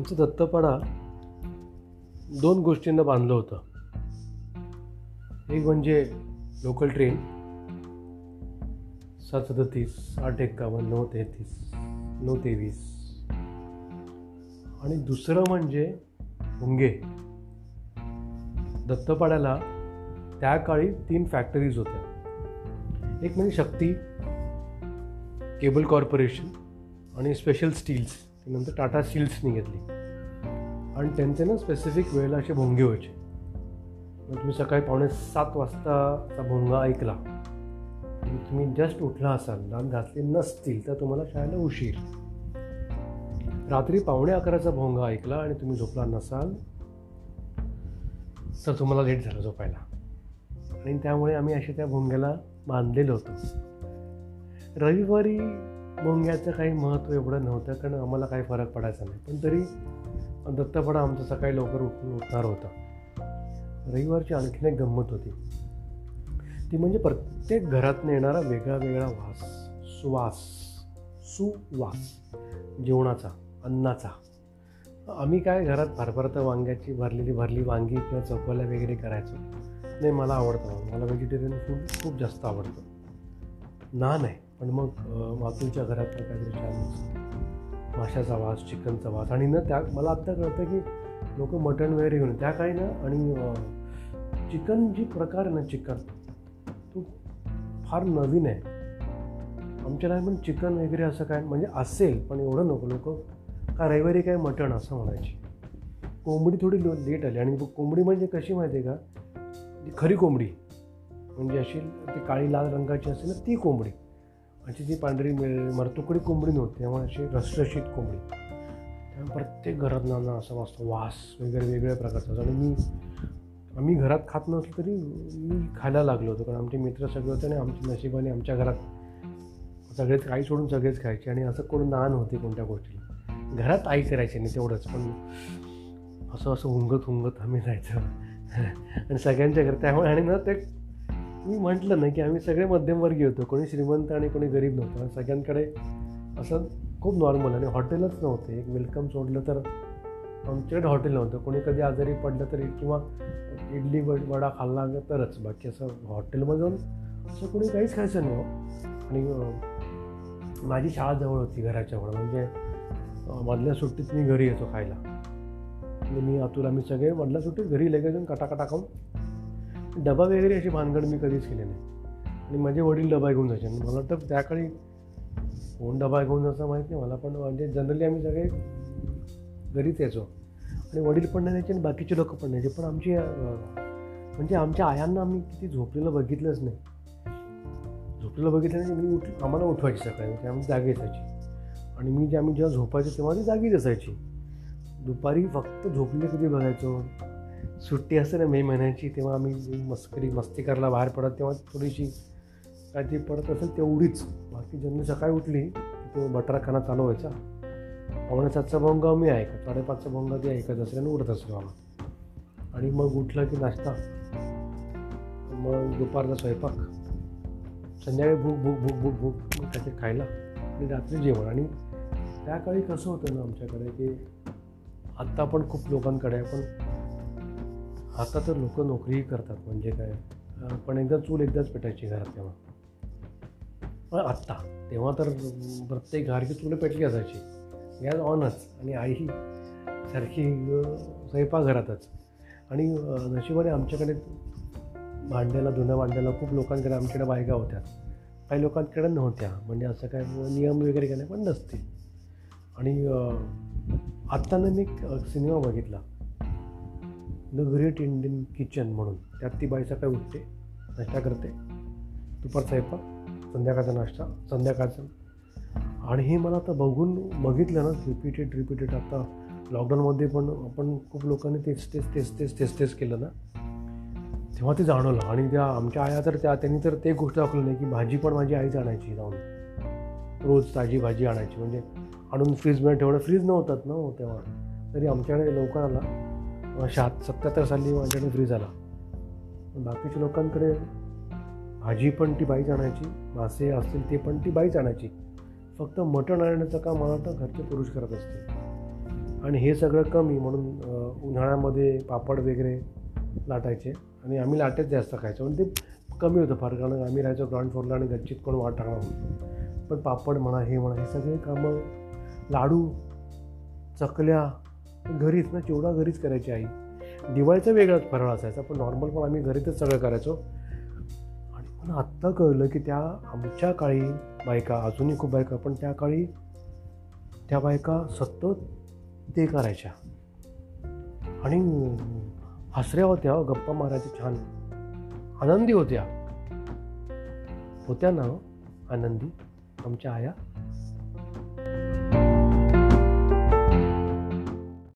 आमचं दत्तपाडा दोन गोष्टींना बांधलं होतं. एक म्हणजे लोकल ट्रेन सात सदतीस आठ एक्कावन्न नऊ तेहतीस नऊ तेवीस आणि दुसरं म्हणजे भुंगे दत्तपाड्याला त्या काळी तीन फॅक्टरीज होत्या. एक म्हणजे शक्ती केबल कॉर्पोरेशन आणि स्पेशल स्टील्स नंतर टाटा स्टील्सनी घेतली आणि त्यांचे ना स्पेसिफिक वेळेला असे भोंगे व्हायचे. मग तुम्ही सकाळी पावणे सात वाजताचा भोंगा ऐकला. तुम्ही जस्ट उठला असाल दात घातले नसतील तर तुम्हाला शाळेला उशीर. रात्री पावणे अकराचा भोंगा ऐकला आणि तुम्ही झोपला नसाल तर तुम्हाला लेट झालं झोपायला. आणि त्यामुळे आम्ही असे त्या भोंग्याला बांधलेलं होतो. रविवारी भोंग्याचं काही महत्त्व एवढं नव्हतं कारण आम्हाला काही फरक पडायचा नाही. पण तरी दत्तपडा आमचं सकाळी लवकर उठून उठणार होता. रविवारची आणखीन एक गंमत होती. ती म्हणजे प्रत्येक घरातनं येणारा वेगळा वेगळा वास सुवास सुवास जेवणाचा अन्नाचा. आम्ही काय घरात भरभरता वांग्याची भरलेली भरली वांगी किंवा चौकोल्या वगैरे करायचो? नाही मला आवडतं. मला व्हेजिटेरियन फूड खूप जास्त आवडतं. नान आहे पण मग मातूच्या घरात काहीतरी छान माशाचा वास चिकनचा वास आणि ना त्या मला आत्ता कळतं की लोक मटण वगैरे घेऊन त्या काही ना आणि चिकन जी प्रकार आहे ना चिकन तो फार नवीन आहे. आमच्या नाही पण चिकन वगैरे असं काय म्हणजे असेल पण एवढं नको. लोक का रविवारी काय मटण? असं म्हणायची. कोंबडी थोडी लेट आली. आणि कोंबडी म्हणजे कशी माहिती आहे का? खरी कोंबडी. म्हणजे अशी ती काळी लाल रंगाची असेल ना ती कोंबडी. अशी ती पांढरी मरतुकडी कोंबडी नव्हती त्यामुळे अशी रसरशीत कोंबडी. त्यामुळे प्रत्येक घरात नाना असा मस्त वास वगैरे वेगळ्या प्रकारचा आणि मी आम्ही घरात खात नसलो तरी मी खायला लागलो होतो कारण आमचे मित्र सगळे होते आणि आमच्या नशिबाने आमच्या घरात सगळेच काही सोडून सगळेच खायचे आणि असं कोण नान होते कोणत्या गोष्टीला. घरात आई करायची नाही तेवढंच पण असं असं हुंगत हुंगत आम्ही जायचं. आणि सगळ्यांच्या घर त्यामुळे आणि ना ते मी म्हटलं ना की आम्ही सगळे मध्यमवर्गीय होतो. कोणी श्रीमंत आणि कोणी गरीब नव्हतं. सगळ्यांकडे असं खूप नॉर्मल आणि हॉटेलच नव्हते. एक वेलकम सोडलं तर आमच्याकडे हॉटेल नव्हतं. कोणी कधी आजारी पडलं तरी किंवा इडली वडा खाल्ला तरच. बाकी असं हॉटेलमध्ये जाऊन असं कोणी काहीच खायचं नाही. आणि माझी शाळा जवळ होती घराच्या जवळ म्हणजे मधल्या सुट्टीत मी घरी येतो खायला. म्हणजे मी अतुल आम्ही सगळे मधल्या सुट्टीत घरी लगेच येऊन कटाकटा खाऊन डबा वगैरे अशी भानगड मी कधीच केली नाही. आणि माझे वडील डबा घेऊन जायचे. मला वाटतं त्याकाळी कोण डबा घेऊन जायचा माहीत नाही. मला पण म्हणजे जनरली आम्ही सगळे घरीच यायचो. आणि वडील पण नाही आणि बाकीचे लोक पण नाही पण आमची म्हणजे आमच्या आयांना आम्ही किती झोपलेलं बघितलंच नाही. झोपलेलं बघितलं नाही. मी उठ आम्हाला उठवायची सकाळी. म्हणजे आम्ही जागी असायची. आणि मी जे आम्ही जेव्हा झोपायचो तेव्हा ती जागीच असायची. दुपारी फक्त झोपले कधी बघायचो? सुट्टी असते ना मे महिन्याची तेव्हा आम्ही मस्करी मस्ती करायला बाहेर पडत तेव्हा थोडीशी काय ती पडत असेल तेवढीच. बाकी जन्म सकाळी उठली की तो बटराखाना चालू व्हायचा. पावणे सातचा भोंगा मी ऐकत साडेपाचचा भोंगा ते ऐकत असले आणि उडत असतो आम्हाला. आणि मग उठलं की नाश्ता. मग दुपारचा स्वयंपाक. संध्याकाळी भूक भूक भूक भूक भूक मग त्याचे खायला. आणि रात्री जेवण. आणि त्या काळी कसं होतं ना आमच्याकडे की आत्ता पण खूप लोकांकडे आहे पण आता तर लोक नोकरीही करतात म्हणजे काय? पण एकदा चूल एकदाच पेटायची घरात तेव्हा. पण आत्ता तेव्हा तर प्रत्येक घरची चूल पेटली असायची. गॅस ऑनच आणि आई सारखी स्वयंपाकघरातच. आणि नशिबाने आमच्याकडे भांड्याला धुणं भांड्याला खूप लोकांकडे आमच्याकडे बायका होत्या. काही लोकांकडे नव्हत्या म्हणजे असं काय नियम वगैरे काय पण नसते आणि आत्तानं मी सिनेमा बघितला. द ग्रेट इंडियन किचन म्हणून. त्यात ती बाई सकाळी उठते नाश्ता करते दुपार स्वयंपाक संध्याकाळचा नाश्ता संध्याकाळचा. आणि हे मला आता बघून बघितलं ना रिपीटेड रिपीटेड आता लॉकडाऊनमध्ये पण आपण खूप लोकांनी तेच तेच तेच तेच तेच तेच केलं ना. तेव्हा ते जाणवलं. आणि त्या आमच्या आया तर त्या त्यांनी तर ते गोष्ट दाखवली नाही की भाजी पण माझी आईच आणायची जाऊन. रोज ताजी भाजी आणायची. म्हणजे आणून फ्रीजमध्ये ठेवणं फ्रीज नव्हतात ना हो तेव्हा. तरी आमच्याकडे लवकर शहात सत्याहत्तर साली माझ्याकडे फ्री झाला. बाकीच्या लोकांकडे भाजी पण ती बाईच आणायची मासे असतील ते पण ती बाईच आणायची. फक्त मटण आणण्याचं काम मला वाटतं घरचे पुरुष करत असते आणि हे सगळं कमी म्हणून उन्हाळ्यामध्ये पापड वगैरे लाटायचे. आणि आम्ही लाटेच जास्त खायचो. आणि ते कमी होतं फार कारण आम्ही राहायचो ग्राउंड फ्लोरला आणि गच्चीत कोण वाट टाकणार होतो पण पापड म्हणा हे म्हणा हे सगळे कामं लाडू चकल्या घरीच ना चिवडा घरीच करायची आई. दिवाळीचा वेगळाच फराळ असायचा पण नॉर्मल पण आम्ही घरीच सगळं करायचो. आणि मला आत्ता कळलं की त्या आमच्या काळी बायका अजूनही खूप बायका पण त्या काळी त्या बायका सतत ते करायच्या. आणि हसऱ्या होत्या गप्पा मारायच्या छान. आनंदी होत्या. होत्या ना आनंदी आमच्या आया?